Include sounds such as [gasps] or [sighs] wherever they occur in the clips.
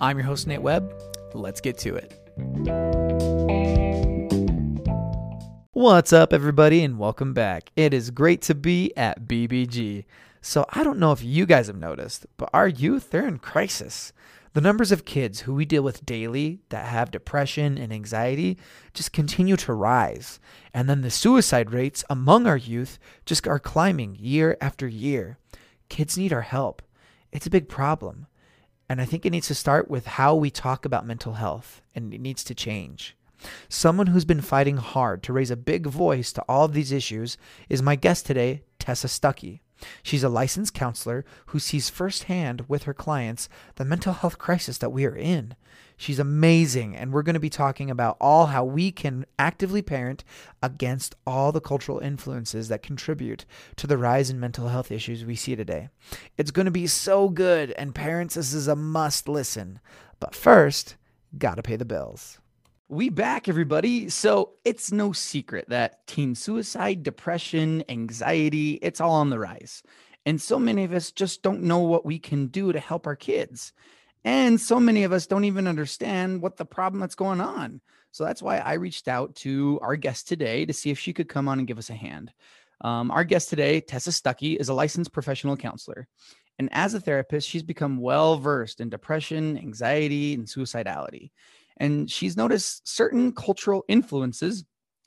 I'm your host, Nate Webb. Let's get to it. What's up, everybody, and welcome back. It is great to be at BBG. So, I don't know if you guys have noticed, but our youth, they're in crisis. The numbers of kids who we deal with daily that have depression and anxiety just continue to rise. And then the suicide rates among our youth just are climbing year after year. Kids need our help. It's a big problem. And I think it needs to start with how we talk about mental health, and it needs to change. Someone who's been fighting hard to raise a big voice to all of these issues is my guest today, Tessa Stuckey. She's a licensed counselor who sees firsthand with her clients the mental health crisis that we are in. She's amazing, and we're going to be talking about all how we can actively parent against all the cultural influences that contribute to the rise in mental health issues we see today. It's going to be so good, and parents, this is a must listen. But first, gotta pay the bills. We back, everybody. So it's no secret that teen suicide, depression, anxiety, it's all on the rise. And so many of us just don't know what we can do to help our kids. And so many of us don't even understand what the problem that's going on. So that's why I reached out to our guest today to see if she could come on and give us a hand. Um, our guest today, Tessa Stuckey, is a licensed professional counselor. And as a therapist, she's become well versed in depression, anxiety, and suicidality. And she's noticed certain cultural influences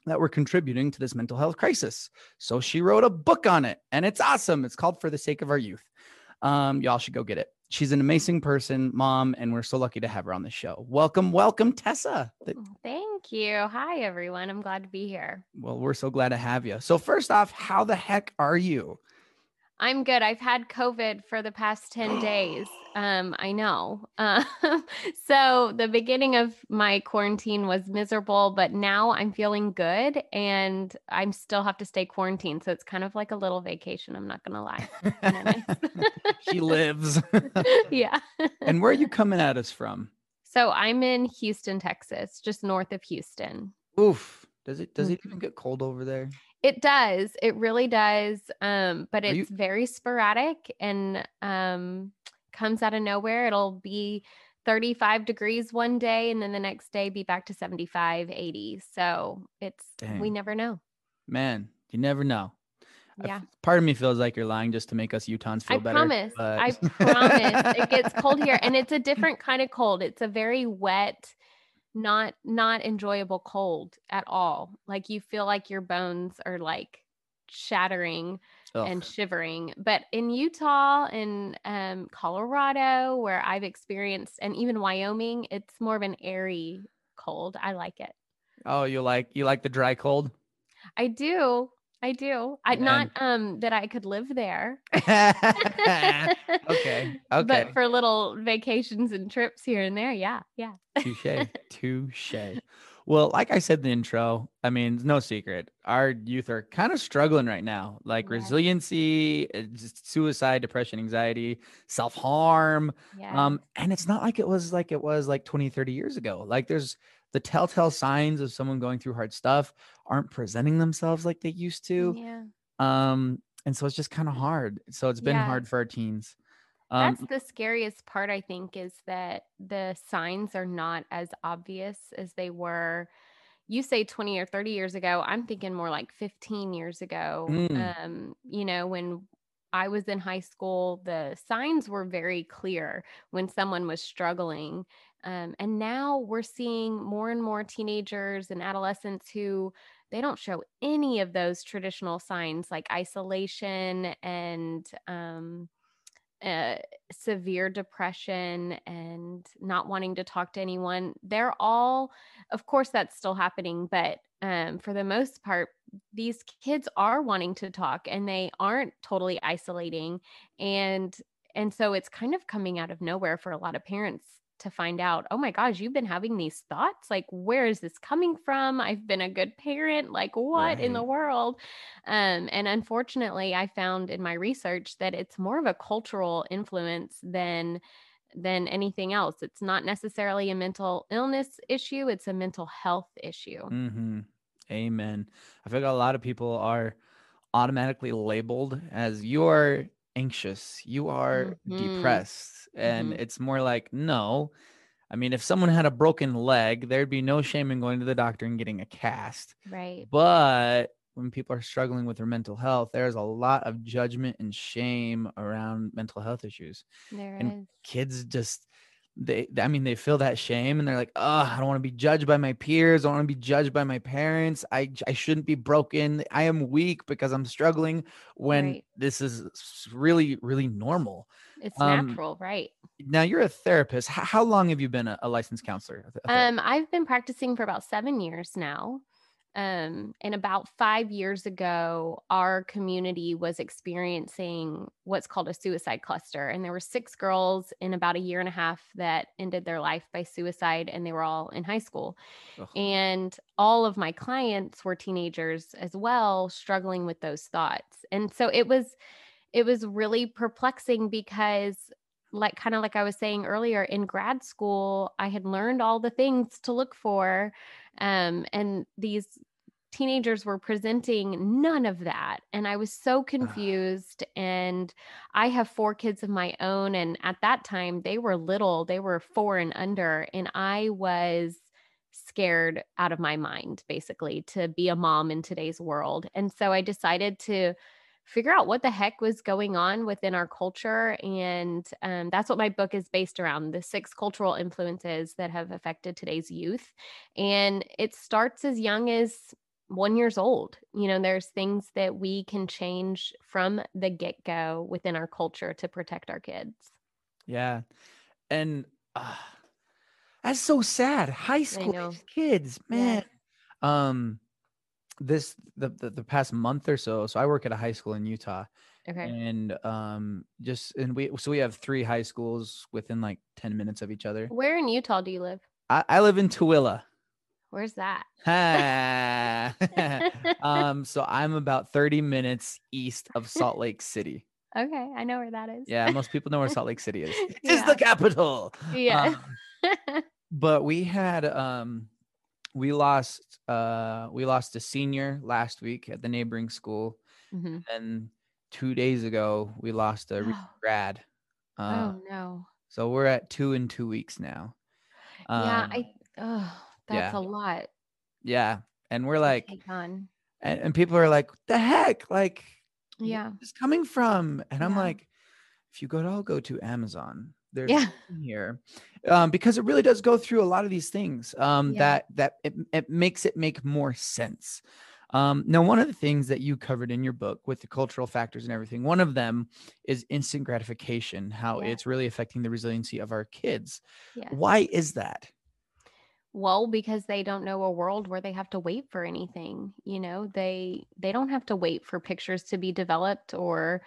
that were contributing to this mental health crisis. So she wrote a book on it, and it's awesome. It's called For the Sake of Our Youth. Um, y'all should go get it. She's an amazing person, mom, and we're so lucky to have her on the show. Welcome, welcome, Tessa. Oh, thank you. Hi, everyone. I'm glad to be here. Well, we're so glad to have you. So, first off, how the heck are you? I'm good. I've had COVID for the past 10 days. [gasps] Um, I know. Uh, [laughs] so the beginning of my quarantine was miserable, but now I'm feeling good and I'm still have to stay quarantined. So it's kind of like a little vacation. I'm not going to lie. [laughs] She lives. [laughs] yeah. and where are you coming at us from? So I'm in Houston, Texas, just north of Houston. Oof. Does it does it even mm-hmm. get cold over there? It does. It really does. Um, but it's you- very sporadic and um comes out of nowhere. It'll be 35 degrees one day and then the next day be back to 75, 80. So it's Dang. we never know. Man, you never know. Yeah. I, part of me feels like you're lying just to make us Utahns feel better. I better. Promise, but... I promise. it gets cold here [laughs] and it's a different kind of cold. It's a very wet, not not enjoyable cold at all. Like you feel like your bones are like shattering Ugh. and shivering. But in Utah and um, Colorado, where I've experienced, and even Wyoming, it's more of an airy cold. I like it. Oh, you like you like the dry cold? I do. I do. I not um that I could live there. [laughs] okay. [laughs] Okay. But for little vacations and trips here and there, yeah, yeah. Touche. [laughs] Touche. Well, like I said in the intro, I mean, no secret. Our youth are kind of struggling right now. Like yes. resiliency, uh, suicide, depression, anxiety, self-harm. Yes. Um, and it's not like it was like it was like 20, 30 years ago. Like there's the telltale signs of someone going through hard stuff aren't presenting themselves like they used to. Yeah. Um, and so it's just kind of hard. So it's been yeah. hard for our teens. Um, That's the scariest part, I think, is that the signs are not as obvious as they were. You say 20 or 30 years ago. I'm thinking more like 15 years ago. Mm. Um, you know, when I was in high school, the signs were very clear when someone was struggling. Um, and now we're seeing more and more teenagers and adolescents who they don't show any of those traditional signs like isolation and um, uh, severe depression and not wanting to talk to anyone. They're all, of course, that's still happening, but um, for the most part, these kids are wanting to talk and they aren't totally isolating. And and so it's kind of coming out of nowhere for a lot of parents to find out, oh my gosh, you've been having these thoughts. Like, where is this coming from? I've been a good parent. Like, what in the world? Um, and unfortunately, I found in my research that it's more of a cultural influence than than anything else. It's not necessarily a mental illness issue, it's a mental health issue. Mm-hmm. Amen. I feel like a lot of people are automatically labeled as you are anxious, you are Mhm. depressed. And Mhm. it's more like, no. I mean, if someone had a broken leg, there'd be no shame in going to the doctor and getting a cast. Right. But when people are struggling with their mental health, there's a lot of judgment and shame around mental health issues. There And is. kids just they I mean they feel that shame and they're like, "Oh, I don't want to be judged by my peers. I don't want to be judged by my parents. i i shouldn't be broken. I am weak because I'm struggling when Right. this is really really normal." It's Um natural, right? now you're a therapist. H- how long have you been a, a licensed counselor? a th- a? Um, I've been practicing for about seven years now. Um, and about five years ago, our community was experiencing what's called a suicide cluster. And there were six girls in about a year and a half that ended their life by suicide, and they were all in high school. Ugh. And all of my clients were teenagers as well, struggling with those thoughts. And so it was it was really perplexing because like kind of like I was saying earlier in grad school, I had learned all the things to look for um and these teenagers were presenting none of that and I was so confused and I have four kids of my own and at that time they were little, they were 4 and under and I was scared out of my mind basically to be a mom in today's world. And so I decided to figure out what the heck was going on within our culture. And um, that's what my book is based around the six cultural influences that have affected today's youth. And it starts as young as one years old. You know, there's things that we can change from the get go within our culture to protect our kids. yeah. And uh, that's so sad. High school kids, man. Yes. Um this the, the the past month or so. So I work at a high school in Utah Okay. and um just and we so we have three high schools within like 10 minutes of each other. Where in Utah do you live? I, I live in Tooele. Where's that? [laughs] [laughs] Um so I'm about 30 minutes east of Salt Lake City. Okay, I know where that is. Yeah, most people know where Salt Lake City is. [laughs] It is Yeah. the capital. Yeah. Um, but we had um we lost uh we lost a senior last week at the neighboring school Mhm. and two days ago we lost a Oh. [gasps] grad uh oh no. so we're at two in two weeks now Yeah, um, I oh, that's yeah. a lot yeah and we're like and, and people are like the heck like Yeah. this coming from and i'm like if you go to i'll go to amazon there's Yeah. here um, because it really does go through a lot of these things um, Yeah. that that it, it makes it make more sense um, now one of the things that you covered in your book with the cultural factors and everything one of them is instant gratification how Yeah. it's really affecting the resiliency of our kids why is that Well, because they don't know a world where they have to wait for anything, you know, they they don't have to wait for pictures to be developed or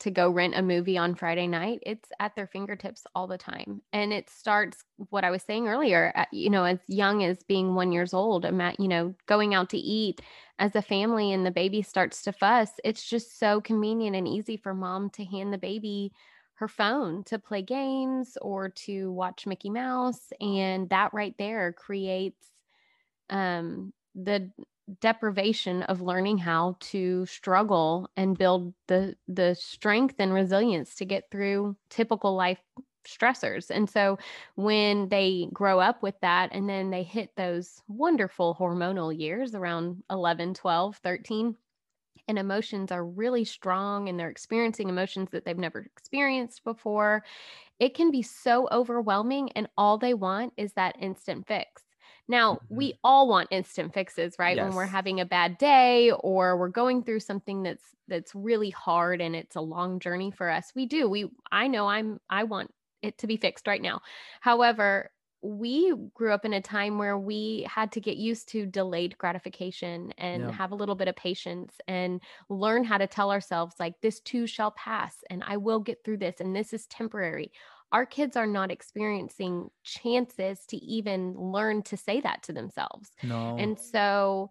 to go rent a movie on Friday night. It's at their fingertips all the time. And it starts what I was saying earlier, at, you know, as young as being 1 years old, I'm at, you know, going out to eat as a family and the baby starts to fuss. It's just so convenient and easy for mom to hand the baby her phone to play games or to watch Mickey Mouse. And that right there creates um, the deprivation of learning how to struggle and build the the strength and resilience to get through typical life stressors. And so when they grow up with that and then they hit those wonderful hormonal years around 11, 12, 13, and emotions are really strong and they're experiencing emotions that they've never experienced before, it can be so overwhelming. And all they want is that instant fix. Now, mm-hmm. we all want instant fixes, right? When we're having a bad day or we're going through something that's that's really hard and it's a long journey for us. We do. We I know I'm I want it to be fixed right now. However, we grew up in a time where we had to get used to delayed gratification and Yeah. have a little bit of patience and learn how to tell ourselves like this too shall pass and I will get through this and this is temporary. Our kids are not experiencing chances to even learn to say that to themselves. No. And so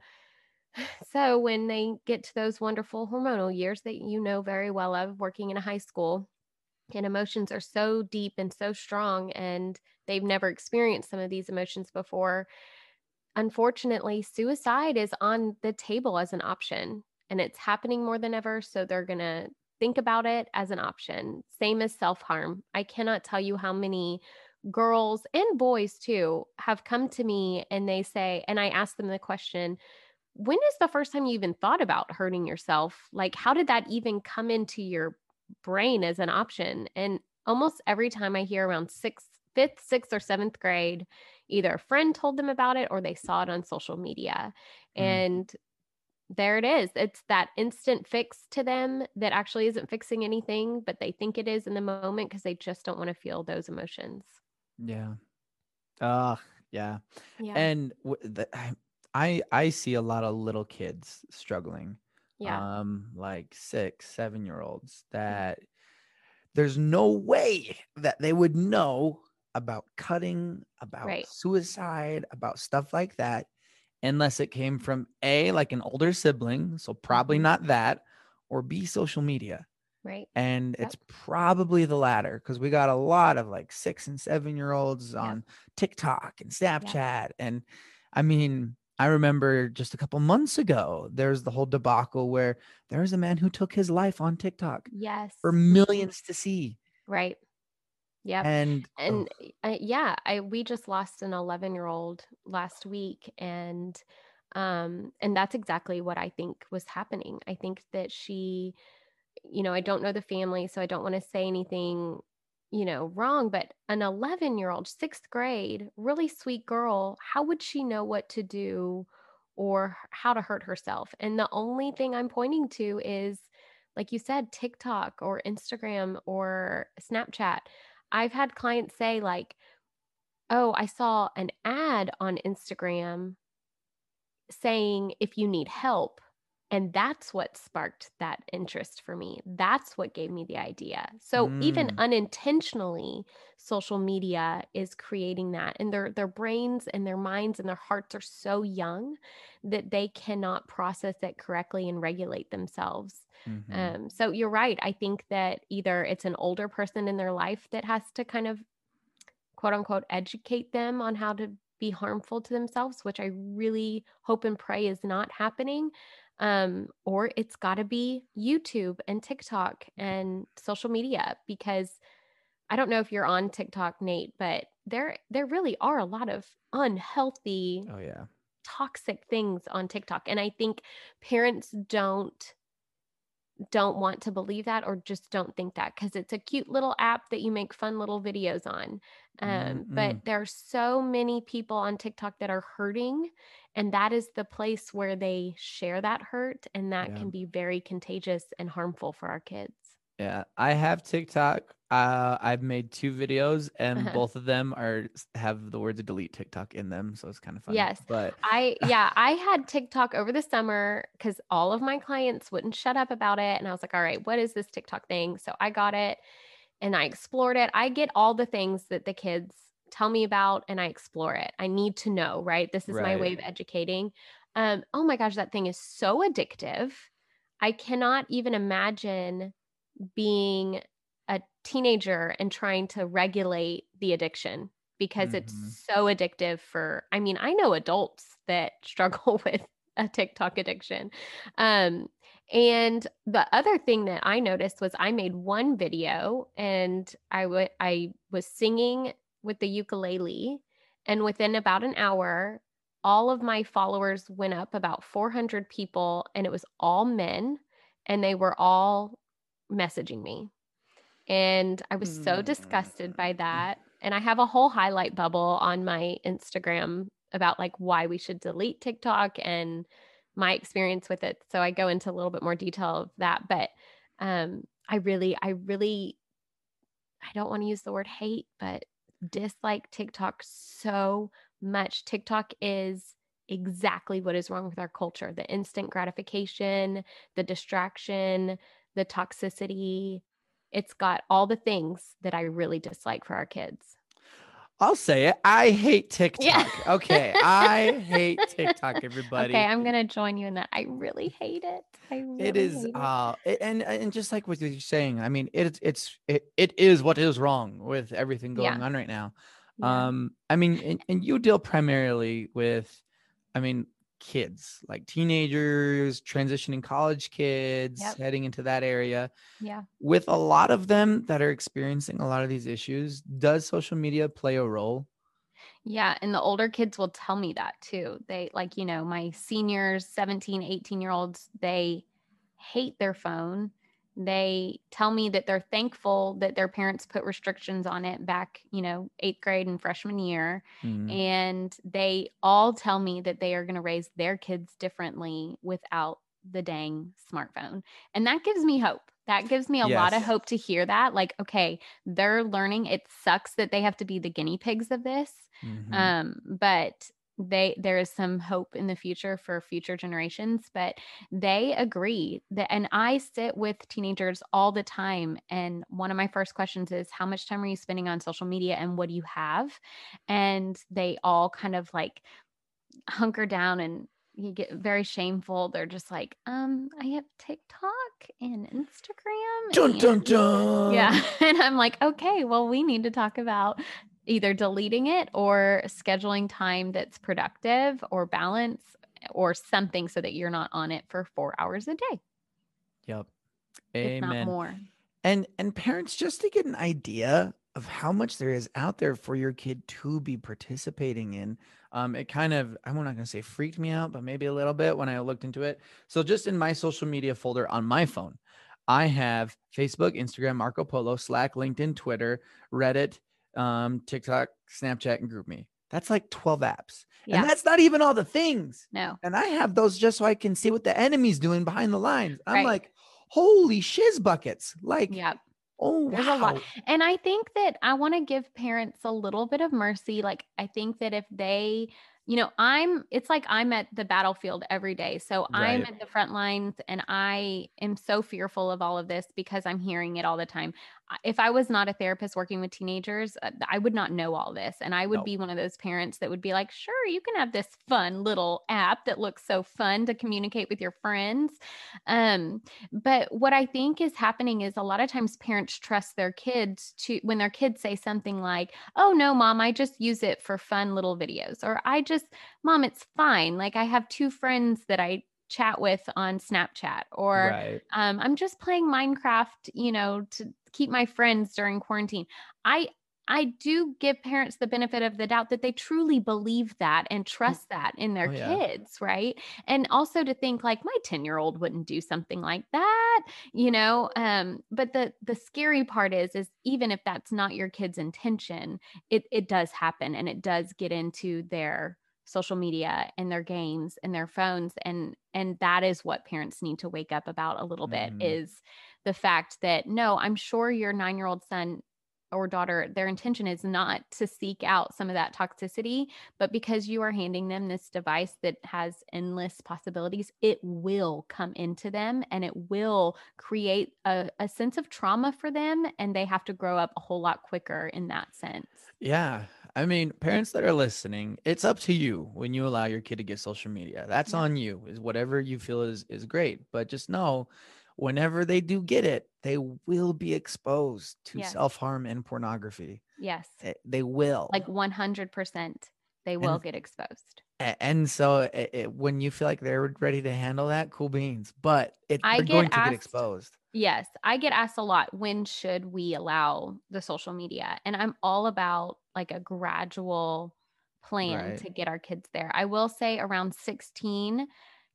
[sighs] so when they get to those wonderful hormonal years that you know very well of working in a high school and emotions are so deep and so strong and they've never experienced some of these emotions before unfortunately suicide is on the table as an option and it's happening more than ever so they're going to think about it as an option same as self-harm i cannot tell you how many girls and boys too have come to me and they say and i ask them the question when is the first time you even thought about hurting yourself? Like, how did that even come into your brain as an option? And almost every time I hear around sixth, fifth, sixth, or seventh grade, either a friend told them about it or they saw it on social media. Mm. And there it is. It's that instant fix to them that actually isn't fixing anything, but they think it is in the moment because they just don't want to feel those emotions. Yeah. Uh, yeah. Yeah. And w- the, I I see a lot of little kids struggling. Yeah. Um, like six, seven year olds mm. that there's no way that they would know about cutting, about right. suicide, about stuff like that, unless it came from A, like an older sibling. So probably mm-hmm. not that, or B, social media. Right. And yep. it's probably the latter because we got a lot of like six and seven year olds on TikTok and Snapchat. And I mean, I remember just a couple months ago, there's the whole debacle where there was a man who took his life on TikTok. Yes. For millions to see. Right. Yeah. And and oh. uh, yeah, I we just lost an 11-year-old last week and um and that's exactly what I think was happening. I think that she you know, I don't know the family, so I don't want to say anything you know, wrong, but an 11 year old, sixth grade, really sweet girl, how would she know what to do or how to hurt herself? And the only thing I'm pointing to is, like you said, TikTok or Instagram or Snapchat. I've had clients say, like, oh, I saw an ad on Instagram saying if you need help and that's what sparked that interest for me. That's what gave me the idea. So mm. even unintentionally, social media is creating that. And their their brains and their minds and their hearts are so young that they cannot process it correctly and regulate themselves. Mm-hmm. Um, so you're right. I think that either it's an older person in their life that has to kind of quote unquote educate them on how to be harmful to themselves, which I really hope and pray is not happening um, or it's got to be YouTube and TikTok and social media because I don't know if you're on TikTok, Nate, but there there really are a lot of unhealthy, oh yeah, toxic things on TikTok, and I think parents don't don't want to believe that or just don't think that because it's a cute little app that you make fun little videos on. Um, mm-hmm. But there are so many people on TikTok that are hurting, and that is the place where they share that hurt, and that yeah. can be very contagious and harmful for our kids. Yeah, I have TikTok. Uh, I've made two videos, and uh-huh. [laughs] both of them are have the words "delete TikTok" in them, so it's kind of fun. Yes, but I [laughs] yeah, I had TikTok over the summer because all of my clients wouldn't shut up about it, and I was like, "All right, what is this TikTok thing?" So I got it, and I explored it. I get all the things that the kids tell me about, and I explore it. I need to know, right? This is right. my way of educating. Um, oh my gosh, that thing is so addictive. I cannot even imagine being a teenager and trying to regulate the addiction because mm-hmm. it's so addictive for I mean, I know adults that [laughs] struggle with a TikTok addiction. Um, and the other thing that I noticed was I made one video and I would I was singing with the ukulele and within about an hour all of my followers went up about 400 people and it was all men and they were all messaging me. And I was so disgusted by mm. that. And I have a whole highlight bubble on my Instagram about like why we should delete TikTok and my experience with it. So I go into a little bit more detail of that. But um, I really, I really, I don't want to use the word hate, but dislike TikTok so much. TikTok is exactly what is wrong with our culture the instant gratification, the distraction, the toxicity. It's got all the things that I really dislike for our kids. I'll say it. I hate TikTok. Yeah. okay. [laughs] I hate TikTok, everybody. Okay, I'm gonna join you in that. I really hate it. I really it is uh it- and and just like what you're saying, I mean it's it's it, it is what is wrong with everything Yeah. going on right now. Yeah. Um I mean and, and you deal primarily with I mean kids, like teenagers, transitioning college kids, Yep. heading into that area. yeah. With a lot of them that are experiencing a lot of these issues, does social media play a role? Yeah, and the older kids will tell me that too. They like, you know, my seniors, 17, 18 year olds, they hate their phone. They tell me that they're thankful that their parents put restrictions on it back, you know, eighth grade and freshman year. Mm, And they all tell me that they are going to raise their kids differently without the dang smartphone. And that gives me hope. That gives me a lot of hope to hear that. Like, okay, they're learning. It sucks that they have to be the guinea pigs of this. mhm. Um, but they there is some hope in the future for future generations but they agree that and i sit with teenagers all the time and one of my first questions is how much time are you spending on social media and what do you have? And they all kind of like hunker down and you get very shameful. They're just like um i have tiktok and instagram Dun, dun, [laughs] dun. yeah. [laughs] and i'm like okay well we need to talk about either deleting it or scheduling time that's productive or balance or something so that you're not on it for four hours a day Yep. Amen. more and and parents just to get an idea of how much there is out there for your kid to be participating in um it kind of i'm not going to say freaked me out but maybe a little bit when i looked into it so just in my social media folder on my phone i have facebook instagram marco polo slack linkedin twitter reddit um tiktok snapchat and GroupMe. that's like 12 apps yeah and that's not even all the things no and I have those just so I can see what the enemy's doing behind the lines. I'm Right. like, holy shiz buckets! Like, yeah oh, There's a lot. wow. And I think that I want to give parents a little bit of mercy. Like, I think that if they, you know, I'm, it's like I'm at the battlefield every day. So I'm at the front lines and I am so fearful of all of this because I'm hearing it all the time. If I was not a therapist working with teenagers, uh, I would not know all this. And I would No. be one of those parents that would be like, sure, you can have this fun little app that looks so fun to communicate with your friends. Um, but what I think is happening is a lot of times parents trust their kids to when their kids say something like, "Oh no, mom, I just use it for fun little videos," or "I just, mom, it's fine. Like I have two friends that I chat with on Snapchat," or right. um, I'm just playing Minecraft, you know, to keep my friends during quarantine. I I do give parents the benefit of the doubt that they truly believe that and trust that in their Oh, yeah. kids, right? And also to think like my 10-year-old wouldn't do something like that, you know. Um, but the the scary part is is even if that's not your kid's intention, it it does happen and it does get into their social media and their games and their phones and and that is what parents need to wake up about a little bit is the fact that no i'm sure your 9-year-old son or daughter their intention is not to seek out some of that toxicity but because you are handing them this device that has endless possibilities it will come into them and it will create a, a sense of trauma for them and they have to grow up a whole lot quicker in that sense Yeah. I mean, parents that are listening, it's up to you when you allow your kid to get social media. That's Yeah. on you. Is whatever you feel is is great. But just know whenever they do get it, they will be exposed to Yes. self-harm and pornography. yes They, they will. like 100% they will And- get exposed and so it, it, when you feel like they're ready to handle that, cool beans. But it, I get going to get exposed. Yes, I get asked a lot when should we allow the social media? And I'm all about like a gradual plan Right. to get our kids there. I will say around 16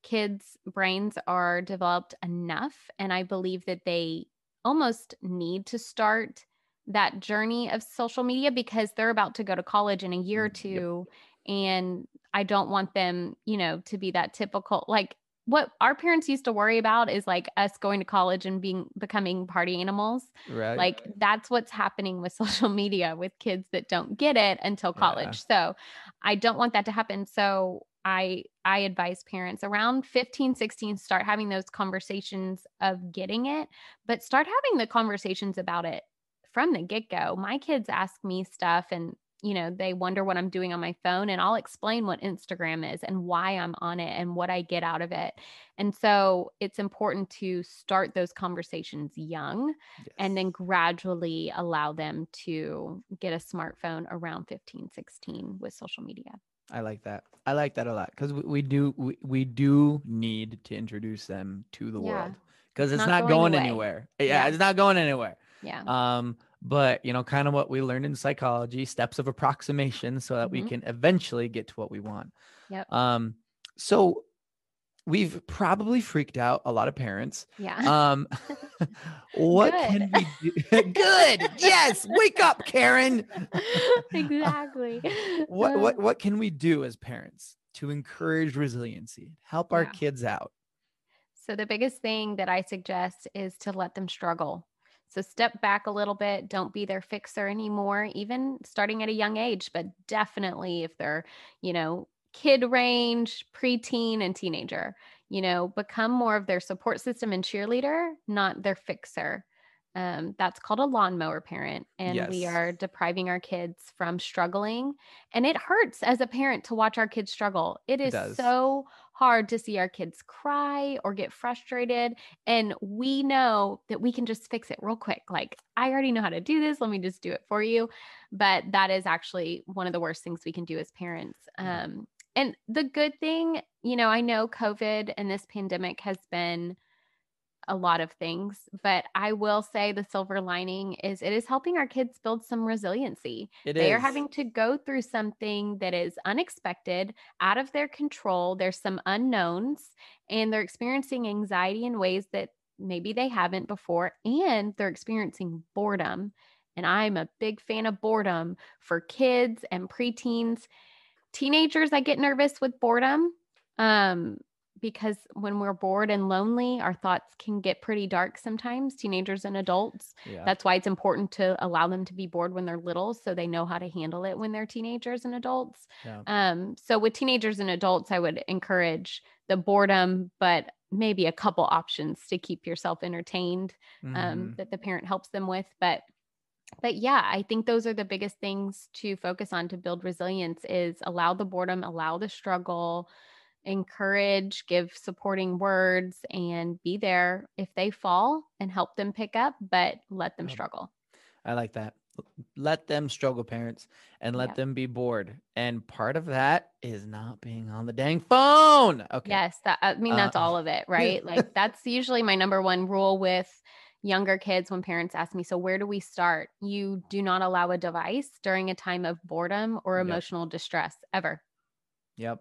kids brains are developed enough and I believe that they almost need to start that journey of social media because they're about to go to college in a year or Mm, yep. two and I don't want them, you know, to be that typical like what our parents used to worry about is like us going to college and being becoming party animals. Right. Like that's what's happening with [laughs] social media with kids that don't get it until Yeah. college. So I don't want that to happen. So I I advise parents around 15, 16 start having those conversations of getting it, but start having the conversations about it from the get-go. My kids ask me stuff and you know, they wonder what I'm doing on my phone and I'll explain what Instagram is and why I'm on it and what I get out of it. And so it's important to start those conversations young yes. and then gradually allow them to get a smartphone around 15, 16 with social media. I like that. I like that a lot because we, we, do we, we do need to introduce them to the yeah. world because it's, it's, not, not going, going anywhere. Yeah, yeah, it's not going anywhere. Yeah. Um, but you know, kind of what we learned in psychology, steps of approximation, so that mm-hmm. we can eventually get to what we want. Yep. Um, so we've probably freaked out a lot of parents. Yeah. Um, [laughs] [laughs] what can we do? [laughs] Good. Yes. Wake up, Karen. exactly. what what what can we do as parents to encourage resiliency, help yeah. our kids out? So the biggest thing that I suggest is to let them struggle. So step back a little bit. Don't be their fixer anymore, even starting at a young age, but definitely if they're, you know, kid range, preteen, and teenager. You know, become more of their support system and cheerleader, not their fixer. Um, that's called a lawnmower parent. And yes. we are depriving our kids from struggling. And it hurts as a parent to watch our kids struggle. It is it so hard to see our kids cry or get frustrated. And we know that we can just fix it real quick. Like, I already know how to do this. Let me just do it for you. But that is actually one of the worst things we can do as parents. Um, and the good thing, you know, I know COVID and this pandemic has been a lot of things, but I will say the silver lining is it is helping our kids build some resiliency. It they is. are having to go through something that is unexpected, out of their control. There's some unknowns, and they're experiencing anxiety in ways that maybe they haven't before, and they're experiencing boredom. And I'm a big fan of boredom for kids and preteens teenagers, I get nervous with boredom um, because when we're bored and lonely, our thoughts can get pretty dark sometimes, teenagers and adults. Yeah. That's why it's important to allow them to be bored when they're little so they know how to handle it when they're teenagers and adults. Yeah. Um, so, with teenagers and adults, I would encourage the boredom, but maybe a couple options to keep yourself entertained um, mm-hmm. that the parent helps them with. But but yeah, I think those are the biggest things to focus on to build resilience is allow the boredom, allow the struggle, encourage, give supporting words and be there if they fall and help them pick up, but let them struggle. I like that. Let them struggle, parents, and let them be bored. And part of that is not being on the dang phone. Okay. Yes, that, I mean that's uh, all of it, [laughs] right? like that's usually my number one rule with younger kids when parents ask me, So, where do we start? You do not allow a device during a time of boredom or emotional yep. distress ever. Yep.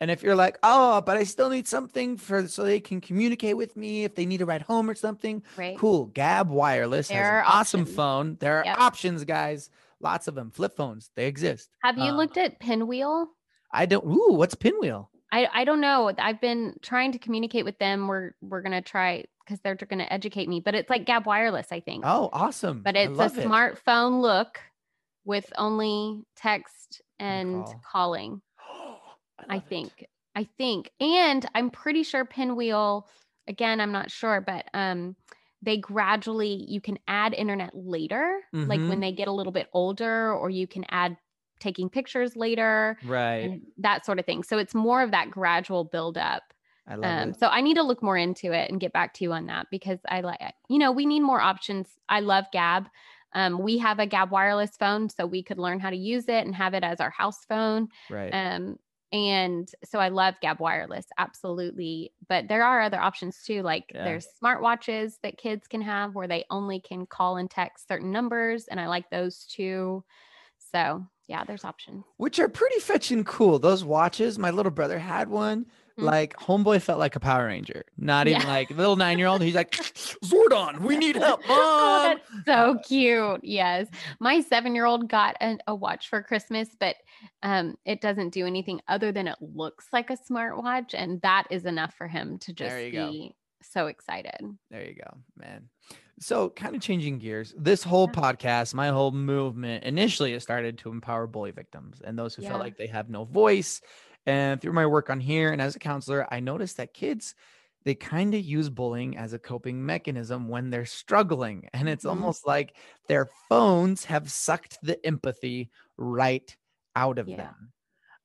And if you're like, oh, but I still need something for so they can communicate with me if they need to ride home or something, right. cool. Gab Wireless there has an awesome phone. There are yep. options, guys. Lots of them. Flip phones, they exist. Have you um, looked at Pinwheel? I don't. Ooh, what's Pinwheel? I I don't know. I've been trying to communicate with them. We're we're gonna try because they're going to educate me. But it's like Gab Wireless, I think. Oh, awesome! But it's a it. smartphone look with only text and Call. calling. [gasps] I, I think. It. I think, and I'm pretty sure Pinwheel. Again, I'm not sure, but um, they gradually you can add internet later, mm-hmm. like when mm-hmm. they get a little bit older, or you can add taking pictures later, right? that sort of thing. So it's more of that gradual build up I love um, it. So I need to look more into it and get back to you on that because I like, you know, we need more options. I love Gab. Um, we have a Gab wireless phone, so we could learn how to use it and have it as our house phone. Right. Um, and so I love Gab wireless, absolutely. But there are other options too. Like yeah. there's smartwatches that kids can have where they only can call and text certain numbers, and I like those too. So yeah, there's options. Which are pretty fetching cool. Those watches, my little brother had one. Mm-hmm. Like homeboy felt like a Power Ranger, not even yeah. like little nine year old. He's like [laughs] Zordon, we [laughs] need help, oh, mom. oh, that's so cute. Yes, my seven year old got a, a, watch for Christmas, but um, it doesn't do anything other than it looks like a smartwatch, and that is enough for him to just be go. so excited. There you go, man. So, kind of changing gears, this whole yeah. podcast, my whole movement, initially it started to empower bully victims and those who yeah. felt like they have no voice And through my work on here and as a counselor, I noticed that kids they kind of use bullying as a coping mechanism when they're struggling. And it's Mhm. almost like their phones have sucked the empathy right out of Yeah. them.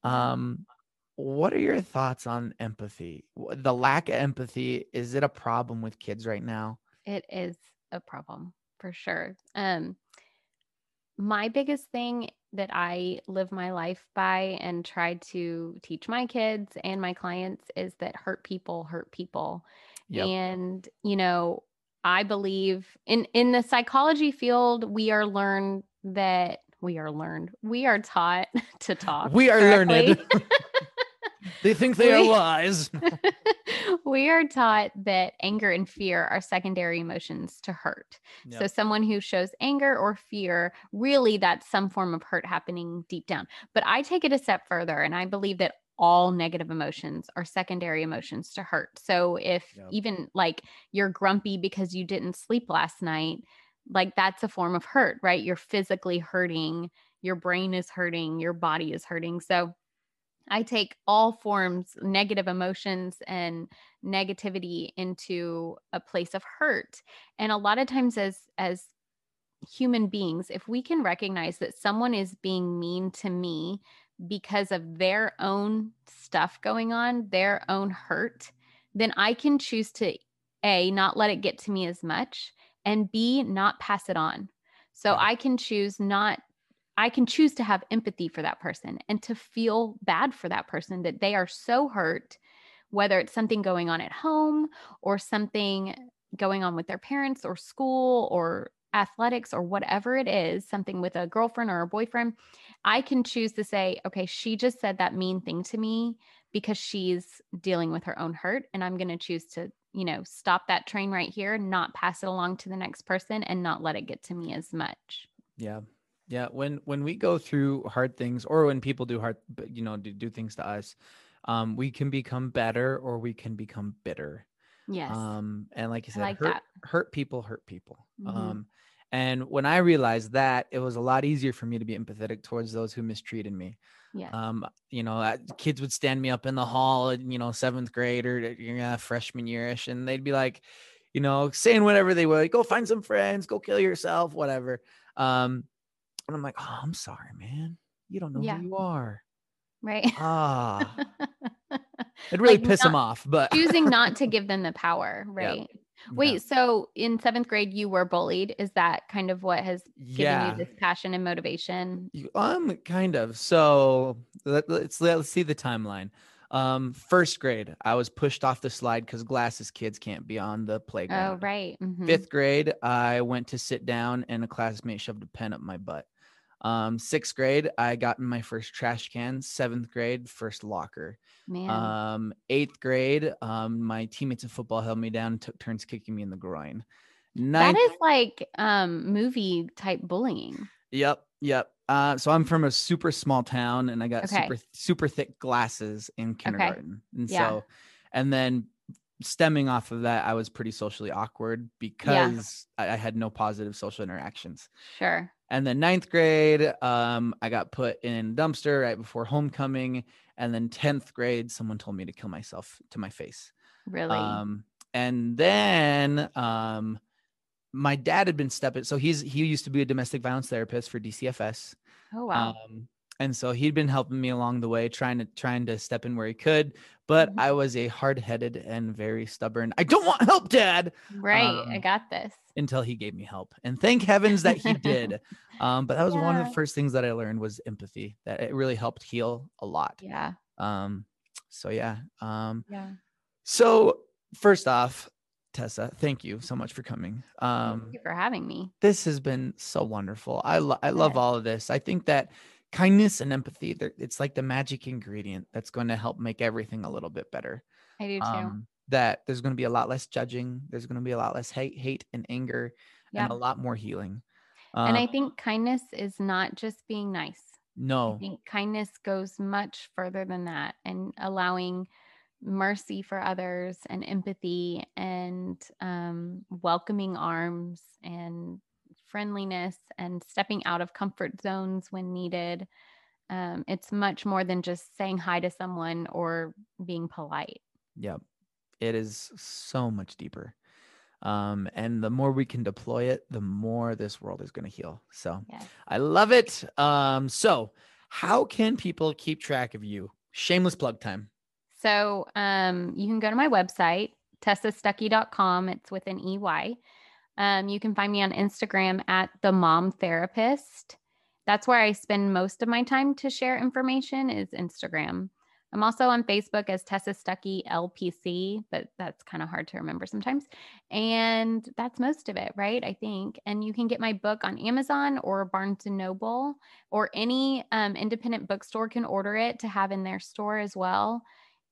Um, what are your thoughts on empathy? The lack of empathy, is it a problem with kids right now? It is a problem for sure. Um, my biggest thing that I live my life by and try to teach my kids and my clients is that hurt people hurt people. Yep. And, you know, I believe in in the psychology field, we are learned that we are learned. We are taught [laughs] to talk. We are correctly. learned. [laughs] they think they are We- wise. [laughs] we are taught that anger and fear are secondary emotions to hurt. So, someone who shows anger or fear, really, that's some form of hurt happening deep down. But I take it a step further, and I believe that all negative emotions are secondary emotions to hurt. So, if Yep. even like you're grumpy because you didn't sleep last night, like that's a form of hurt, right? You're physically hurting, your brain is hurting, your body is hurting. So, I take all forms, negative emotions and negativity into a place of hurt. And a lot of times as as human beings, if we can recognize that someone is being mean to me because of their own stuff going on, their own hurt, then I can choose to A, not let it get to me as much, and B, not pass it on. So I can choose not I can choose to have empathy for that person and to feel bad for that person that they are so hurt, whether it's something going on at home or something going on with their parents or school or athletics or whatever it is, something with a girlfriend or a boyfriend. I can choose to say, okay, she just said that mean thing to me because she's dealing with her own hurt. And I'm going to choose to, you know, stop that train right here, not pass it along to the next person and not let it get to me as much. Yeah. Yeah. When when we go through hard things or when people do hard you know, do, do things to us, um, we can become better or we can become bitter. Yes. Um, and like you said, like hurt that. hurt people hurt people. Mhm. Um, and when I realized that, it was a lot easier for me to be empathetic towards those who mistreated me. Yes. Um, you know, uh, kids would stand me up in the hall, in, you know, seventh grade or you know, freshman yearish, and they'd be like, you know, saying whatever they would, go find some friends, go kill yourself, whatever. Um, and I'm like, oh, I'm sorry, man. You don't know Yeah. who you are. right. Ah, [laughs] It'd really Like, piss them off, but [laughs] Choosing not to give them the power, right? Yeah. Wait, so in seventh grade, you were bullied. Is that kind of what has given yeah. you this passion and motivation? Um, kind of. So let, let's let's see the timeline. Um, first grade, I was pushed off the slide because glasses kids can't be on the playground. Oh, right. mhm. Fifth grade, I went to sit down and a classmate shoved a pen up my butt. Um, sixth grade, I got in my first trash can. Seventh grade, first locker. Man. Um, eighth grade, um, my teammates in football held me down and took turns kicking me in the groin. Ninth, that is like um movie type bullying. Yep, yep. Uh, so I'm from a super small town, and I got Okay. super super thick glasses in kindergarten, and Yeah. so, and then stemming off of that, I was pretty socially awkward because I, I had no positive social interactions. Sure. And then ninth grade, um, I got put in dumpster right before homecoming, and then tenth grade, someone told me to kill myself to my face. Really. Um, and then um, my dad had been stepping. So he's he used to be a domestic violence therapist for DCFS. oh wow. Um, and so he'd been helping me along the way, trying to trying to step in where he could. But Mhm. I was a hard headed and very stubborn. I don't want help, Dad. right. I um, got this. Until he gave me help, and thank heavens that he did. [laughs] Um, but that was one of the first things that I learned was empathy. That it really helped heal a lot. Yeah. Um, so yeah. Um, Yeah. so first off, Tessa, thank you so much for coming. Thank Um, you for having me. this has been so wonderful. I lo- I love all of this. I think that kindness and empathy it's like the magic ingredient that's going to help make everything a little bit better. I do too. Um, that there's going to be a lot less judging. There's going to be a lot less hate, hate and anger, yeah. and a lot more healing. and I think kindness is not just being nice. I no, think kindness goes much further than that and allowing mercy for others and empathy and um, welcoming arms and friendliness and stepping out of comfort zones when needed. um, it's much more than just saying hi to someone or being polite. Yep. It is so much deeper. Um, and the more we can deploy it, the more this world is going to heal. So Yes. I love it. Um, so how can people keep track of you? Shameless plug time. So um, you can go to my website, tessastuckey.com. It's with an EY. Um, you can find me on Instagram at the mom therapist. That's where I spend most of my time to share information is Instagram. I'm also on Facebook as Tessa Stuckey LPC, but that's kind of hard to remember sometimes. And that's most of it, right? I think. And you can get my book on Amazon or Barnes and Noble, or any um, independent bookstore can order it to have in their store as well.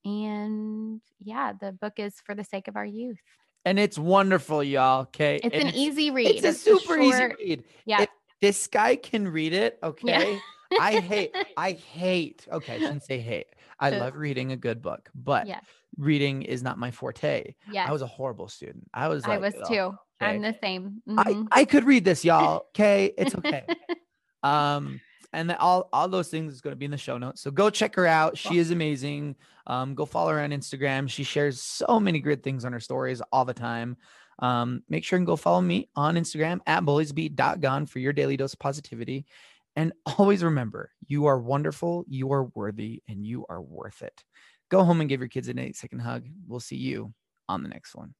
And yeah, the book is for the sake of our youth. And it's wonderful, y'all. Okay. It's And an easy read. It's a super easy short- read. Yeah. If this guy can read it, okay. I hate, [laughs] I hate, okay, I shouldn't say hate. I love reading a good book, but Yes. reading is not my forte. Yeah, I was a horrible student. I was like, I was "Ugh, too. I'm the same. I, Mhm. I could read this, y'all. Okay. It's okay. [laughs] um, and all, all those things is going to be in the show notes. So go check her out. She is amazing. Um, go follow her on Instagram. She shares so many good things on her stories all the time. Um, make sure and go follow me on Instagram at bulliesbe.gone for your daily dose of positivity. And always remember, you are wonderful, you are worthy, and you are worth it. Go home and give your kids an eight second hug. We'll see you on the next one.